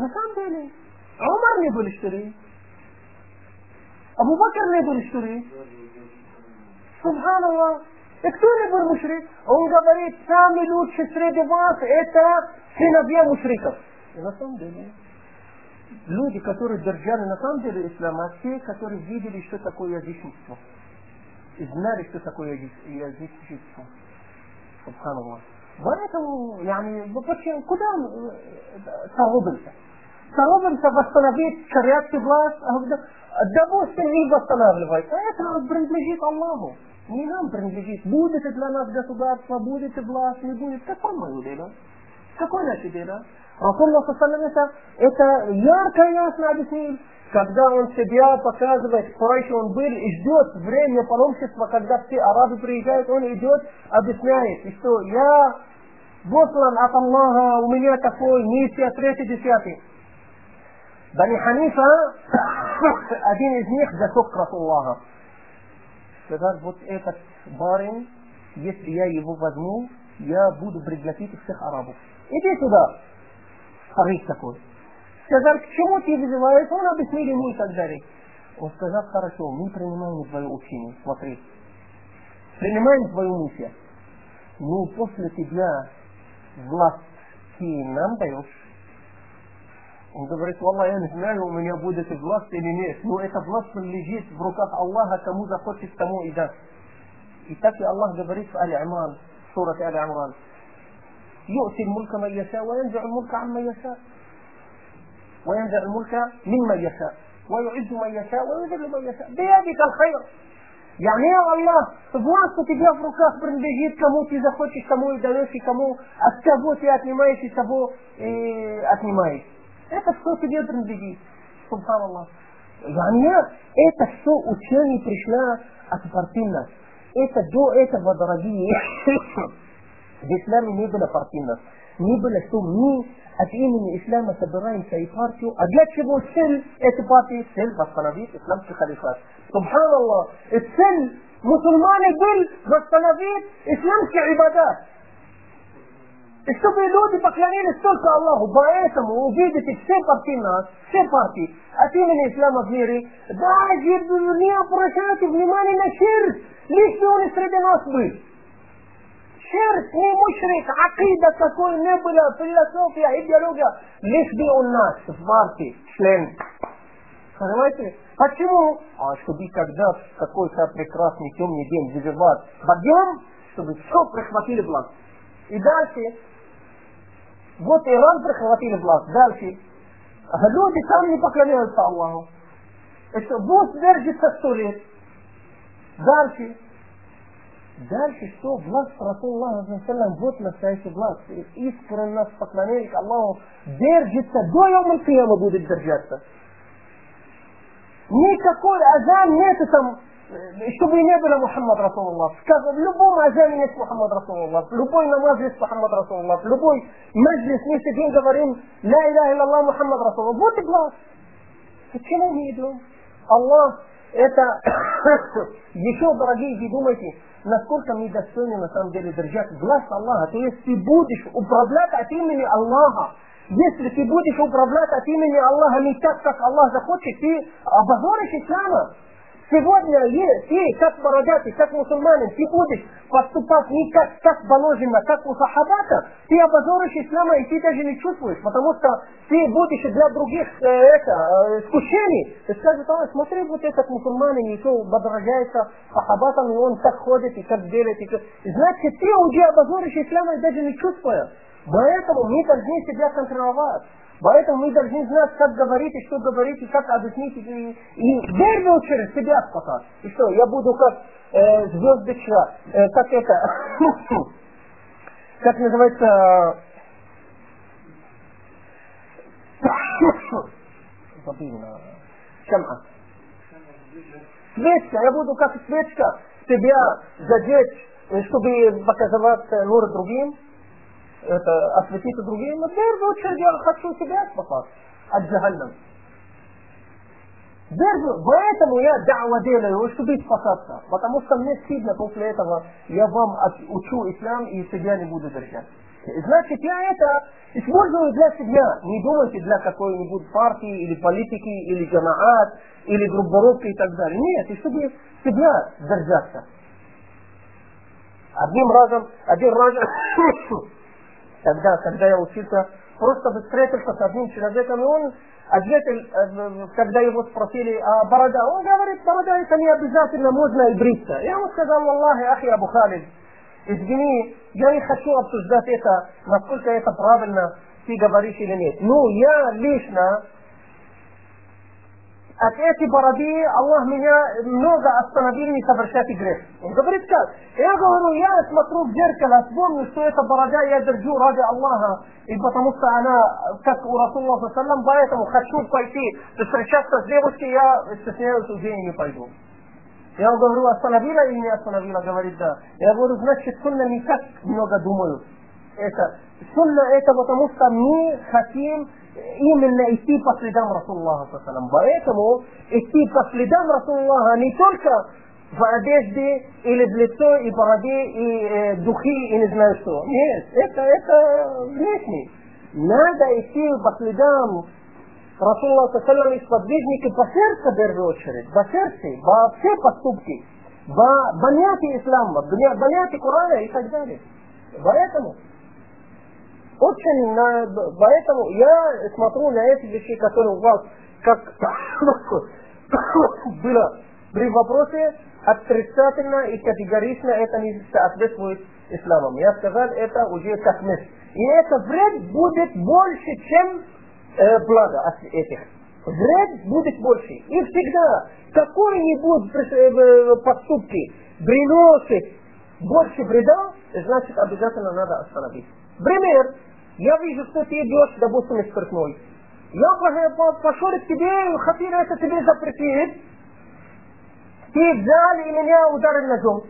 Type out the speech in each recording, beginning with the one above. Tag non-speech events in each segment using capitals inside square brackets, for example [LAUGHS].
На самом деле, Умар не были что ли? Абу Бакр не были что ли? Субханаллах. И кто не был мушрик? Он говорит, самый лучший среди вас это сыновья мушриков. И на самом деле, люди, которые держали на самом деле ислам, а те, которые видели, что такое язычество. И знали, что такое язычество. Субханаллах. Поэтому, يعني, почему, куда он Торопился восстановить шариатский власть, допустим, не восстанавливает. Это принадлежит Аллаху. Не нам принадлежит. Будет для нас государство, будет власть, не будет. Какое мое дело? Какое наше дело? Расулла это, это ярко и ясно объяснил. Когда он себя показывает, Курайш он был и ждет время паломничества, когда все арабы приезжают, он идет, объясняет, и что я послан от Аллаха, у меня такой миссия, третий, десятый. Бани Ханифа, [COUGHS] один из них засек Расуллаха. Сказал, вот этот барин, если я его возьму, я буду пригласить всех арабов. Иди туда. Старик такой. Сказал, к чему ты вызываешь? Он объяснил ему и так далее. Он сказал, хорошо, мы принимаем твое учение. Смотри. Принимаем твою миссию. Но после тебя власть ты нам даешь. Он говорит, Аллах, я не знаю, у меня будет власть или нет. Но эта власть лежит в руках Аллаха, кому захочет, тому и даст. И так и Аллах говорит в Али Амран, в суре Али Амран. يؤتي الملك من يشاء وينزع الملك عمن يشاء وينزع الملك ممن يشاء ويعز من يشاء ويذل من يشاء بيدك الخير يعني يا الله власть тебя в руках принадлежит, кому ты захочешь, кому и даешь, и кому от кого ты отнимаешь, и того и отнимаешь. Это все тебе принадлежит. Субханаллах. يعني это все учение пришло от партийности. Это до этого, дорогие, в исламе не было партийности. Не было, что мы от имени ислама собираемся и партию. А для чего цель этой партии? Цель восстановить исламский халифат. Субханаллах. И цель мусульмане был восстановить исламский ибадат. И чтобы люди поклонились только Аллаху. Поэтому увидите все партии нас, все партии от имени ислама в мире, даже не обращайте внимания на ширк, лишь он среди нас был. Ширк, не мушрик, акида какой не было, философия, идеология, лишь бы у нас в партии член. Понимаете? Почему? А чтобы когда в какой-то прекрасный темный день выживать подъем, чтобы все прихватили власть. И дальше вот Иран прихватили власть. Дальше. Люди там не поклоняются Аллаху. Это вот держится сто лет. Дальше. Дальше что? Власть Расуллаха, вот настоящий власть. Искренне поклонение к Аллаху держится, до Йома будет держаться. Никакой азан нет там чтобы не было Мухаммад Расулуллах. В любом азане есть Мухаммад Расулуллах. В любой намаз есть Мухаммад Расулуллах. В любой маджлис мы сидим, говорим, ля иляха илlallah Мухаммад Расулуллах. Вот и глаз. Почему мы идем? Аллах, это еще, дорогие, вы думаете, насколько мы достойны на самом деле держать власть Аллаха. То есть ты будешь управлять от имени Аллаха. Если ты будешь управлять от имени Аллаха не так, как Аллах захочет, ты обозоришь ислама. Сегодня ты, как бородатый, как мусульманин, ты будешь поступать не как, как положено, как у сахабата, ты обозоришь ислама, и ты даже не чувствуешь, потому что ты будешь для других э, это, э, искушений. Ты скажешь, смотри, вот этот мусульманин, то подражается сахабатам, и он так ходит, и так делает. И так. Значит, ты уже обозоришь ислама, и даже не чувствуешь. Поэтому мы должны себя контролировать. Поэтому мы должны знать, как говорить и что говорить, и как объяснить, и, и в первую очередь себя спасать. И что, я буду как э, звездочка, э, как это, [LAUGHS] как называется, [COUGHS] шамха. Свечка, я буду как свечка себя задеть, чтобы показывать нур другим это осветить другим, но в первую очередь я хочу себя спасать от джаханнам. Поэтому я дава делаю, чтобы спасаться. Потому что мне стыдно после этого, я вам учу ислам и себя не буду держать. Значит, я это использую для себя. Не думайте для какой-нибудь партии или политики, или джамаат, или группировки и так далее. Нет, и чтобы себя держаться. Одним разом, один раз, тогда, когда я учился, просто встретился с одним человеком, и он ответил, э, когда его спросили, а борода, он говорит, борода это не обязательно, можно и бриться. Я ему сказал, Аллахи, ахи Абу Халид, извини, я не хочу обсуждать это, насколько это правильно ты говоришь или нет. Ну, я лично от этой бороды Аллах меня много остановил не совершать грех. Он говорит как? Я говорю, я смотрю в зеркало, вспомню, что эта борода я держу ради Аллаха, и потому что она, как у Расулла саллам, поэтому хочу пойти встречаться с девушкой, я стесняюсь, уже не пойду. Я говорю, остановила или не остановила? Говорит, да. Я говорю, значит, сунна не так много думают. Это. Сунна это потому, что мы хотим именно идти по следам Расуллаха. Поэтому идти по следам Расуллаха не только в одежде или в лицо и бороде и э, духи и не знаю что. Нет, это, это внешне. Надо идти по следам Расулла Сасалам и сподвижники по сердцу в первую очередь, по сердцу, во все поступки, во понятие ислама, понятие Корана и так далее. Поэтому очень, на, поэтому я смотрю на эти вещи, которые у вас, как [COUGHS] было при вопросе, отрицательно и категорично это не соответствует исламу. Я сказал, это уже как мысль. И это вред будет больше, чем э, благо от этих. Вред будет больше. И всегда какой-нибудь э, поступки приносит больше вреда, значит обязательно надо остановить. Пример. Я вижу, что ты идешь, допустим, из спиртной. Я пошел к тебе, хотел это тебе запретить. Ты взял и меня ударил ножом.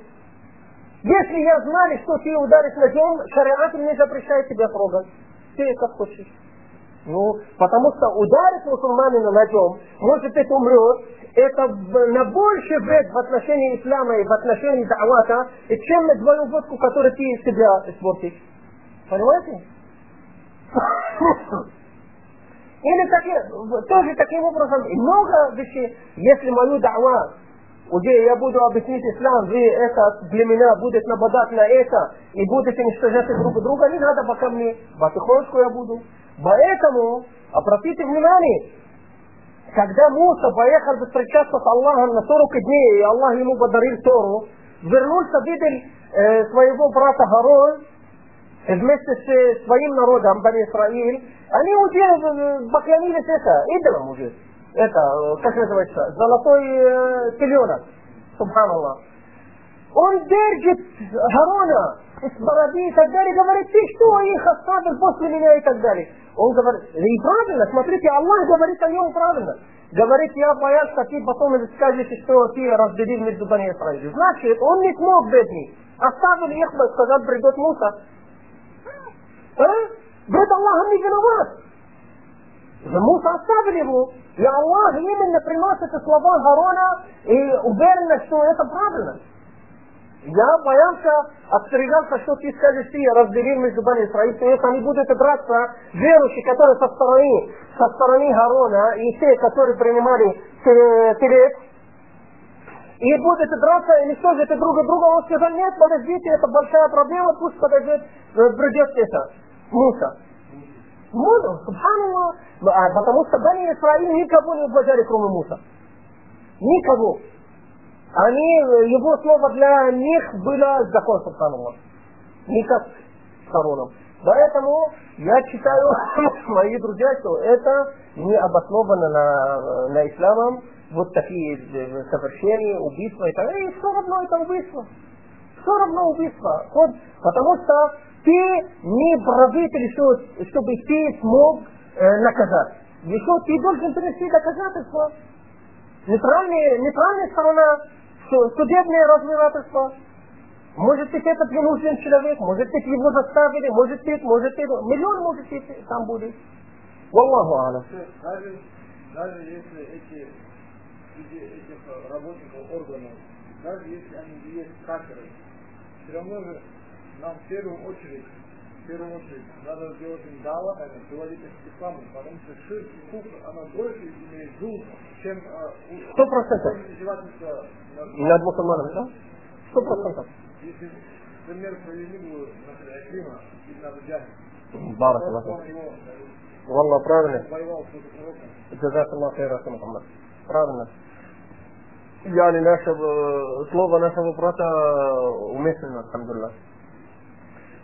Если я знали, что ты ударишь ножом, шариат мне запрещает тебя трогать. Ты как хочешь. Ну, потому что ударить мусульманина ножом, может это умрет, это на больше вред в отношении ислама и в отношении да'вата, чем на твою водку, которую ты себя испортишь. Понимаете? Или таки, тоже таким образом много вещей, если мою да'ва где я буду объяснить ислам, вы это для меня будет нападать на это, и будете уничтожать друг друга, не надо пока мне, потихонечку я буду. Поэтому, обратите внимание, когда Муса поехал встречаться с Аллахом на 40 дней, и Аллах ему подарил Тору, вернулся, видел э, своего брата Харон, вместе с своим народом, Бани Исраиль, они уже поклонились это, идолам уже. Это, как называется, золотой э, теленок. Субханаллах. Он держит Харона из бороды и так далее, говорит, ты что их оставил после меня и так далее. Он говорит, и правильно, смотрите, Аллах говорит о нем правильно. Говорит, я боялся, ты потом скажешь, что ты разделил между Бани Исраиль. Значит, он не смог, бедный. Оставил их, сказал, придет Муса? Говорит, Аллах не виноват. Муса оставили его. И Аллах именно приносит слова Гарона и уверенно, что это правильно. Я боялся, остерегался, что ты скажешь, ты разделил между Бани Исраиль, то если они будут драться, верующие, которые со стороны, со стороны Гарона, и те, которые принимали телец, и будут драться, и уничтожить друг друга, он сказал, нет, подождите, это большая проблема, пусть подождет, придет это. Муса. Муса, субханаллах. А, потому что Бани Исраиль никого не уважали, кроме Муса. Никого. Они, его слово для них было закон, субханаллах. Не как короном. Поэтому я читаю, [LAUGHS] мои друзья, что это не обосновано на, на исламом, вот такие э, совершения, убийства и так далее. И все равно это убийство. Все равно убийство. Вот, потому что ты не правитель, чтобы ты смог э, наказать. Еще ты должен принести доказательства. Нейтральная, нейтральная сторона, судебное разбирательство. Может быть, это принужден человек, может быть, его заставили, может быть, может быть, миллион может быть там будет. Валлаху. Даже, даже если эти, этих работников органов, даже если они есть каферы, все равно же нам в первую очередь в первую очередь, надо сделать им дава, приводить их к исламу, потому что ширк и куфр, она больше имеет зул, чем э, Сто процентов. издевательство над мусульманами, да? Сто процентов. Если пример справедливую, например, Клима, Ибн Абу Барак он Аллах. его Wallah, правильно. пророка. Джазакаллах хайра, Сын Мухаммад. Правильно. Yani наше, э, слово нашего брата уместно, алхамдулillah.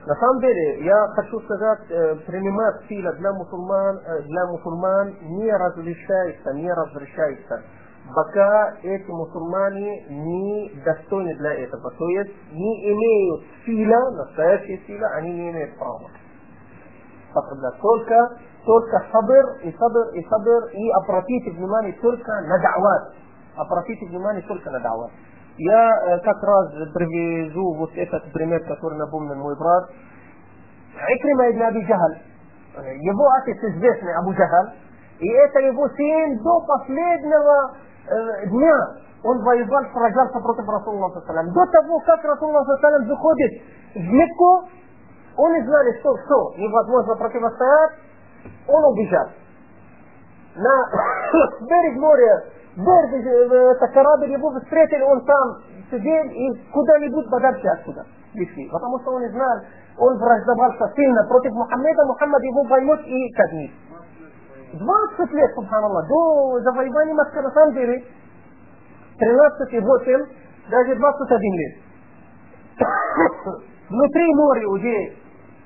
На самом деле, я хочу сказать, э, принимать сила для мусульман, э, для мусульман не разрешается, не разрешается, пока эти мусульмане не достойны для этого. То есть не имеют сила, настоящая сила, они не имеют права. употреблять. Только, только сабр и сабр и сабр и обратите внимание только на дават. Обратите внимание только на дават. Я э, как раз привезу вот этот пример, который напомнил мой брат. Икрима ибн Аби Джахаль. Его отец известный Абу Джахаль. И это его сын до последнего э, дня. Он воевал, сражался против Расулла Салям. До того, как Расулла Салям заходит в Мекку, он и знали, что все невозможно противостоять, он убежал. На [COUGHS] берег моря, берег, э, это корабль его встретили, он там сидел и куда-нибудь подальше отсюда пришли. Потому что он и знал, он враждовался сильно против Мухаммеда, Мухаммад его поймет и казнит. 20 лет, субханаллах, до завоевания Москвы, на самом деле, 13 и 8, даже 21 лет. [COUGHS] Внутри моря уже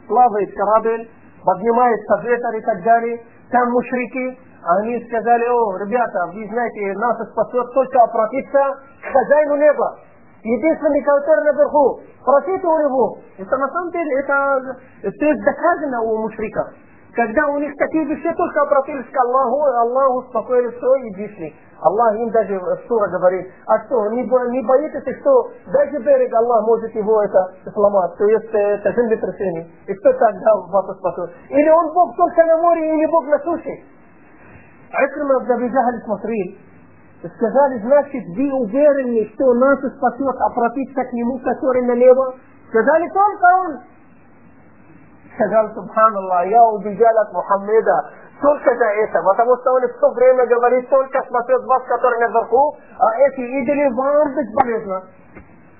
плавает корабль, поднимается ветер и так далее. Там мушрики, они сказали, о, ребята, вы знаете, нас спасет только обратиться к хозяину неба. Единственный, который наверху. Просите у него. Это на самом деле, это, есть доказано у мушриков. Когда у них такие вещи, только обратились к Аллаху, и Аллаху успокоили все и вышли. Аллах им даже сура говорит, а что, не, бо- не боитесь, что даже берег Аллах может его это сломать, то есть э, это землетрясение. И кто тогда вас спасет? Или он Бог только на море, или Бог на суше? Акрима Абдабиджахаль смотрел, сказали, значит, вы уверены, что нас спасет обратиться к нему, который налево? Сказали, только он. Сказал, Субханаллах, я убежал от Мухаммеда только за это, потому что он в то время говорит, только спасет вас, который наверху, а эти идоли вам бесполезно.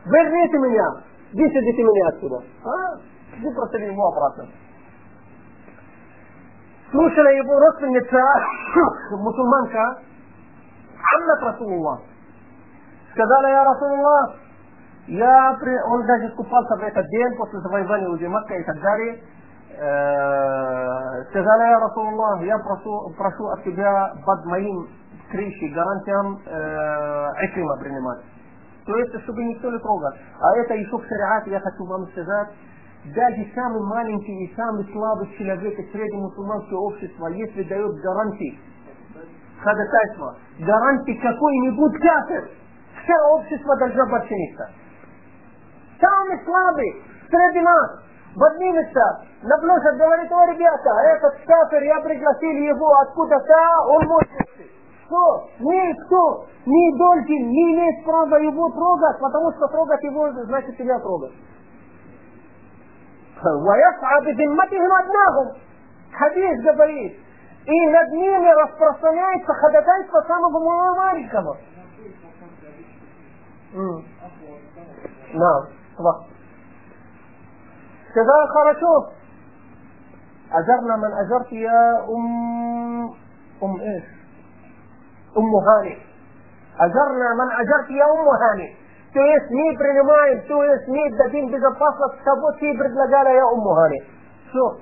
Верните меня, высадите меня отсюда. А? Вы бросили его обратно. Слушала его родственница, [LAUGHS] мусульманка, Амнат Расулуллах. Сказала я Расулуллах, я он даже искупался в этот день после завоевания уже Макка и так далее. Э, Сказала я Расулуллах, я прошу, прошу от тебя под моим крышей гарантиям э, Икрима принимать. То есть, чтобы никто не трогал. А это еще в шариате, я хочу вам сказать, даже самый маленький и самый слабый человек из среди мусульманского общества, если дает гарантии, ходатайство, гарантии какой-нибудь кафир, все общество должно подчиниться. Самый слабый среди нас поднимется на площадь, говорит, о, ребята, этот кафир, я пригласил его откуда-то, он мой что? Никто не должен, не имеет права его трогать, потому что трогать его, значит, тебя трогать. ويسعى بذمتهم أدناهم حديث говорит и над ними распространяется ходатайство самого маленького. نعم صح сказал хорошо أجرنا من أجرت يا أم أم إيش أم هاني أجرنا من أجرت يا أم هاني то есть мы принимаем, то есть мы дадим безопасность того, что предлагала я Умму Хани. Все.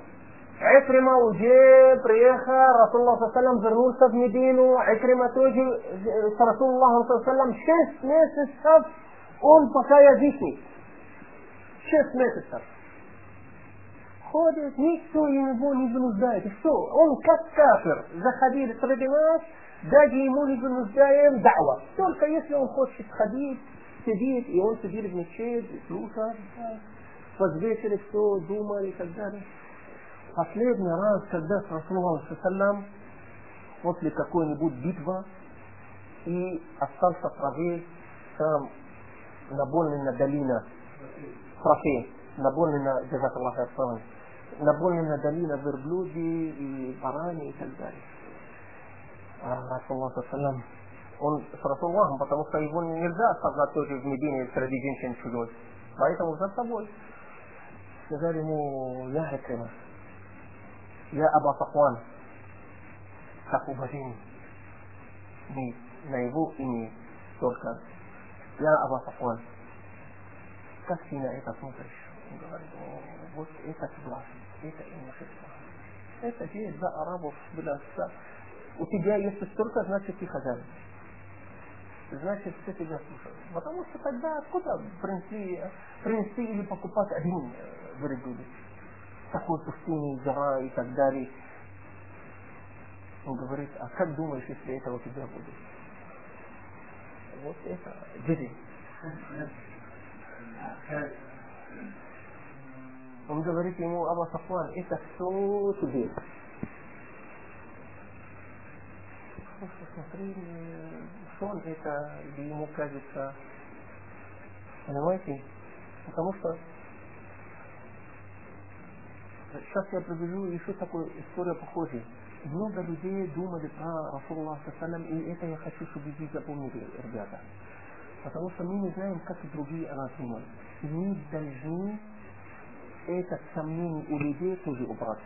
Икрима уже приехал, Расуллах Саллам вернулся в Медину, Икрима тоже с Расуллахом Саллам шесть месяцев он пока язычник. Шесть месяцев. Ходит, никто его не вынуждает. Что? Он как кафир. Заходил среди нас, даже ему не вынуждаем дава. Только если он хочет ходить, сидит, и он сидит в мечети, слушает, возвесили все, думали и так далее. Последний раз, когда Расулом Саллам после какой-нибудь битвы и остался в траве там набольная долина, трофей, набольная, джазак Аллах наполнена долина верблюди и барани и так далее. А Расулаллах саллям, он с Расулаллахом, потому что его нельзя оставлять тоже в Медине среди женщин чужой. Поэтому за собой. Сказали ему, я Хакрима, я Аба Сафван, как уважение. Мы на его имя только я Аба Сафван. Как ты на это смотришь? Он говорит, вот это соблазн, это имущество. Это здесь за арабов было У тебя есть столько, значит ты хозяин. Значит, все тебя слушают. Потому что тогда откуда принесли, принести или покупать один верблюд? Такой пустыни, жара и так далее. Он говорит, а как думаешь, если это у тебя будет? Вот это жизнь. Он говорит ему, Аба Сафван, это все тебе. Просто сон это, или ему кажется, понимаете? Потому что сейчас я приведу еще такую историю похожую. Много людей думали про Расулаллах и это я хочу, чтобы вы запомнили, ребята. Потому что мы не знаем, как другие о нас думают. Мы должны это сомнение у людей тоже убрать.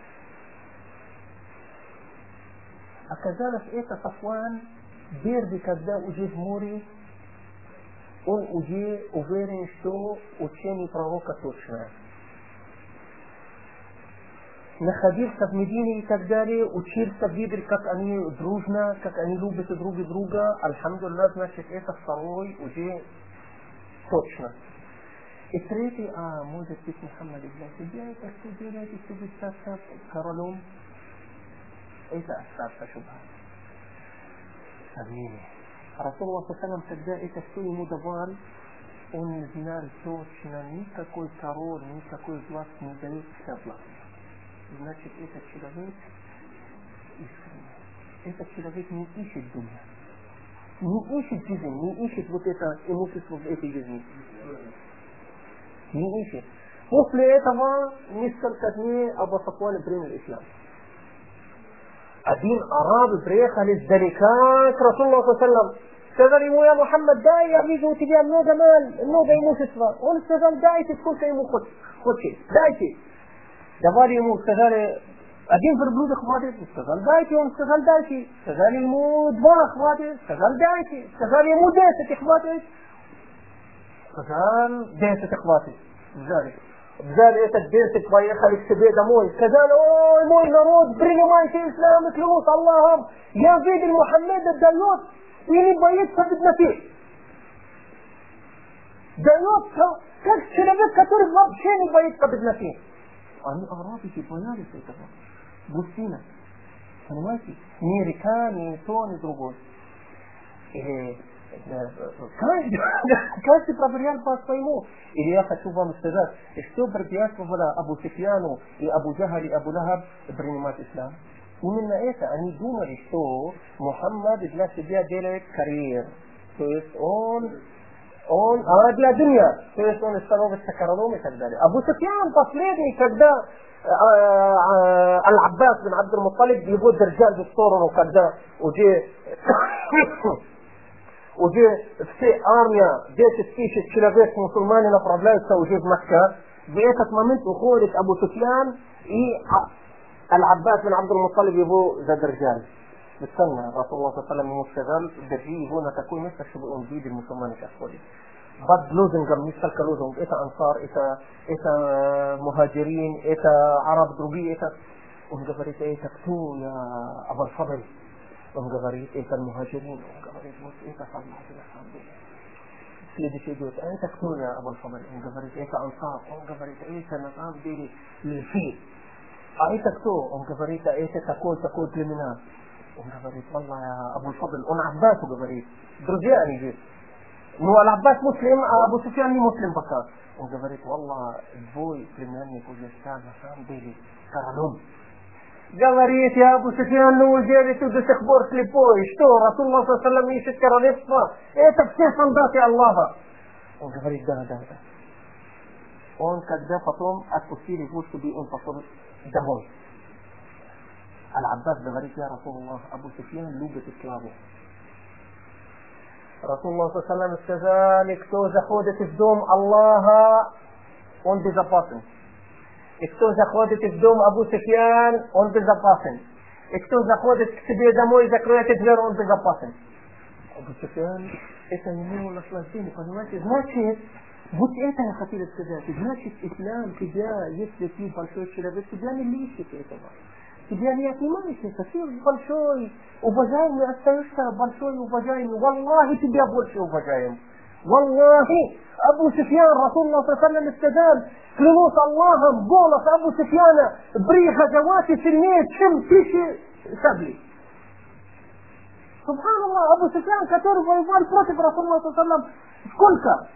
Оказалось, это Сафван Берди, когда уже в море, он уже уверен, что учение пророка точное. Находился в Медине и так далее, учился, видел, как они дружно, как они любят друг друга. Альхамдулилlah, значит, это второй уже точно. И третий, а может быть Мухаммад для себя, это что делать, чтобы статься королем? Это остаться шубха. Сомнение. Расулаллах Сасалам, когда это все ему давал, он не знал точно, никакой король, никакой власть не дает вся власть. Значит, этот человек искренний. Этот человек не ищет дуня. Не ищет жизнь, не ищет вот это имущество в этой жизни не ищет. После этого несколько дней Абу Сафван принял ислам. قاعدين أراد بريخة للزنكات رسول الله صلى الله عليه وسلم. استغلموا يا محمد داي يغيزوا تبيع منو جمال منو بيموت اسفر قول استغل داي تكون شيء خد. خد شيء داي شيء. دبالي مو استغل أدين في البلود أخواتي استغل داي شيء استغل داي شيء. استغل الموت بار أخواتي استغل داي شيء. استغل مو دايسة أخواتي. استغل دايسة أخواتي. ذلك. Взяли этот бесик, поехали к себе домой. Сказали, ой, мой народ, принимайте ислам и клянусь Аллахом. Я видел, Мухаммед дает и не боится бедноты. Дает, как человек, который вообще не боится бедноты. Они арабики боялись этого. Густина. Понимаете? Ни река, ни то, ни другой. И Каждый, каждый проверял по своему. Или я хочу вам сказать, что препятствовало Абу Суфьяну и Абу Джахар и Абу Лахаб принимать ислам? Именно это. Они думали, что Мухаммад для себя делает карьер. То есть он он, а для дуня, то есть он становится королем и так далее. Абу Суфьян последний, когда Аль-Аббас бин Абдул-Мутталиб его держал в сторону, когда уже وجه في ارميا جيش تكيشت كلا جيش مسلماني نفرض لا وجه مكة جيت اتممت وخولك أبو سفيان إي العباس بن عبد المطلب يبو زاد رجال بتسنى رسول الله صلى الله عليه وسلم مشتغل بريه هنا تكون مثل شبه جديد المسلمان كأخولي بد لوزن قبل مثل كلوزن إتا أنصار إتا إتا مهاجرين إتا عرب دروبي إتا ونقفر إتا إتا يا أبو الفضل. وهو غريب انت إيه المهاجرين غريب انت المهاجرين سيدي سيدي انت تكون يا أبو الفضل؟ انت غريب انت إيه انصار انت غريب انت إيه نظام ديني للفيل. أنت تكون انت غريب انت تكون؟ تكون كريمينال انت غريب والله يا أبو الفضل. أنا عباس غريب درجاني جيت. هو العباس مسلم أبو سفيان مسلم بكار انت غريب والله البوي كريمينال كوجستان نظام ديري كرلوم. Говорит, я Абу Суфьян, ну неужели ты до сих пор слепой? Что, Расулла Саллам ищет королевство? Это все солдаты Аллаха. Он говорит, да, да, да. Он, когда потом отпустили его, чтобы он пошел домой. Аль-Аббас говорит, я Расулуллах, Абу Суфьян любит исламу. Расулуллах саллам сказали, кто заходит в дом Аллаха, он безопасен. И кто заходит в дом Абу Суфьян, он безопасен. И кто заходит к себе домой и закроет дверь, он безопасен. Абу Суфьян, это ему наслаждение, понимаете? Значит, вот это я хотел сказать. Значит, ислам тебя, если ты большой человек, тебя не лишит этого. Тебя не отнимает это. Ты большой, уважаемый, остаешься большой, уважаемый. Валлахи, тебя больше уважаем. Валлахи, Абу Суфьян, Расулла Саллам сказал, клянусь Аллахом, голос Абу Суфьяна при Хазавате сильнее, чем тысячи саблей. Субханаллах, Абу Суфьян, который воевал против Расулла Саллам, сколько?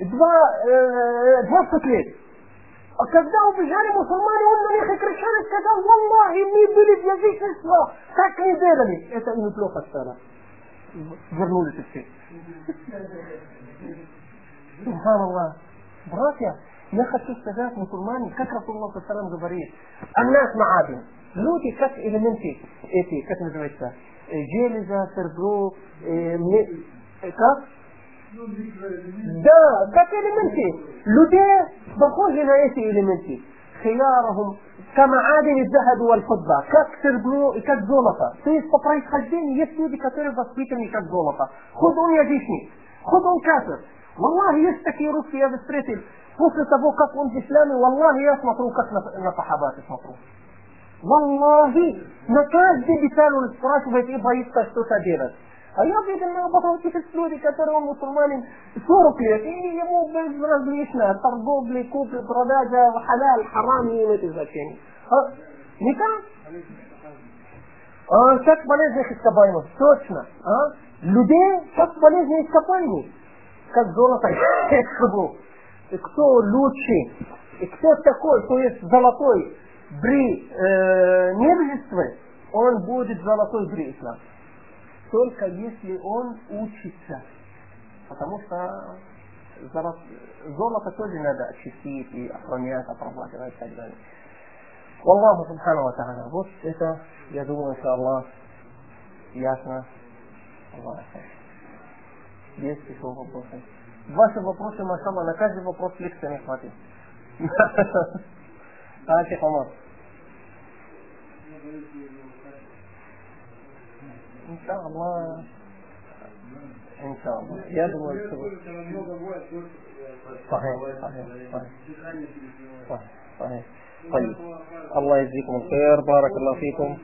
Два, э, 20 лет. А когда убежали мусульмане, он на них и кричал и сказал, Аллахи, мы были в язычество, так не делали. Это неплохо стало. Вернулись все. Субханаллах. Братья, я хочу сказать мусульмане, как Расулла Салам говорит, Аннас Маадин. Люди как элементы эти, как называется, железа, сербро, э, э, как? Да, как элементы. Людей похожи на эти элементы. خيارهم كمعادن الذهب والفضة كاكسربنو كالزولطة في استطريت خجين يسني بكثير بسويتني كالزولطة خذون يجيشني خذون كافر. والله يشتكي روسيا بستريتل فوسس أبوكك أنت إسلامي. والله يا مطروكك نصحبات مطروح والله نكاد دي بتالو الفراش بيت إبراهيم تشتو تديرت А я видел наоборот есть люди, которые он мусульманин 40 лет, и ему безразлично торговли, купли, продажа, халяль, харам, не имеет значения. А, не так? А, как полезных ископаемых, точно. А? Людей как полезные ископаемые, как золото, кто лучше, и кто такой, то есть золотой при э, невежестве, он будет золотой при исламе только если он учится. Потому что золото тоже надо очистить и охранять, обрабатывать и так далее. Аллаху Субхану Ва Вот это, я думаю, что Аллах ясно. Аллах. Есть еще вопросы? Ваши вопросы, машалла, на каждый вопрос лекция не хватит. А, Шейх Амар. إن شاء الله. إن شاء الله. يدعو الشروط صحيح صحيح. صحيح, صحيح. طيب. الله يجزيكم الخير. بارك الله فيكم.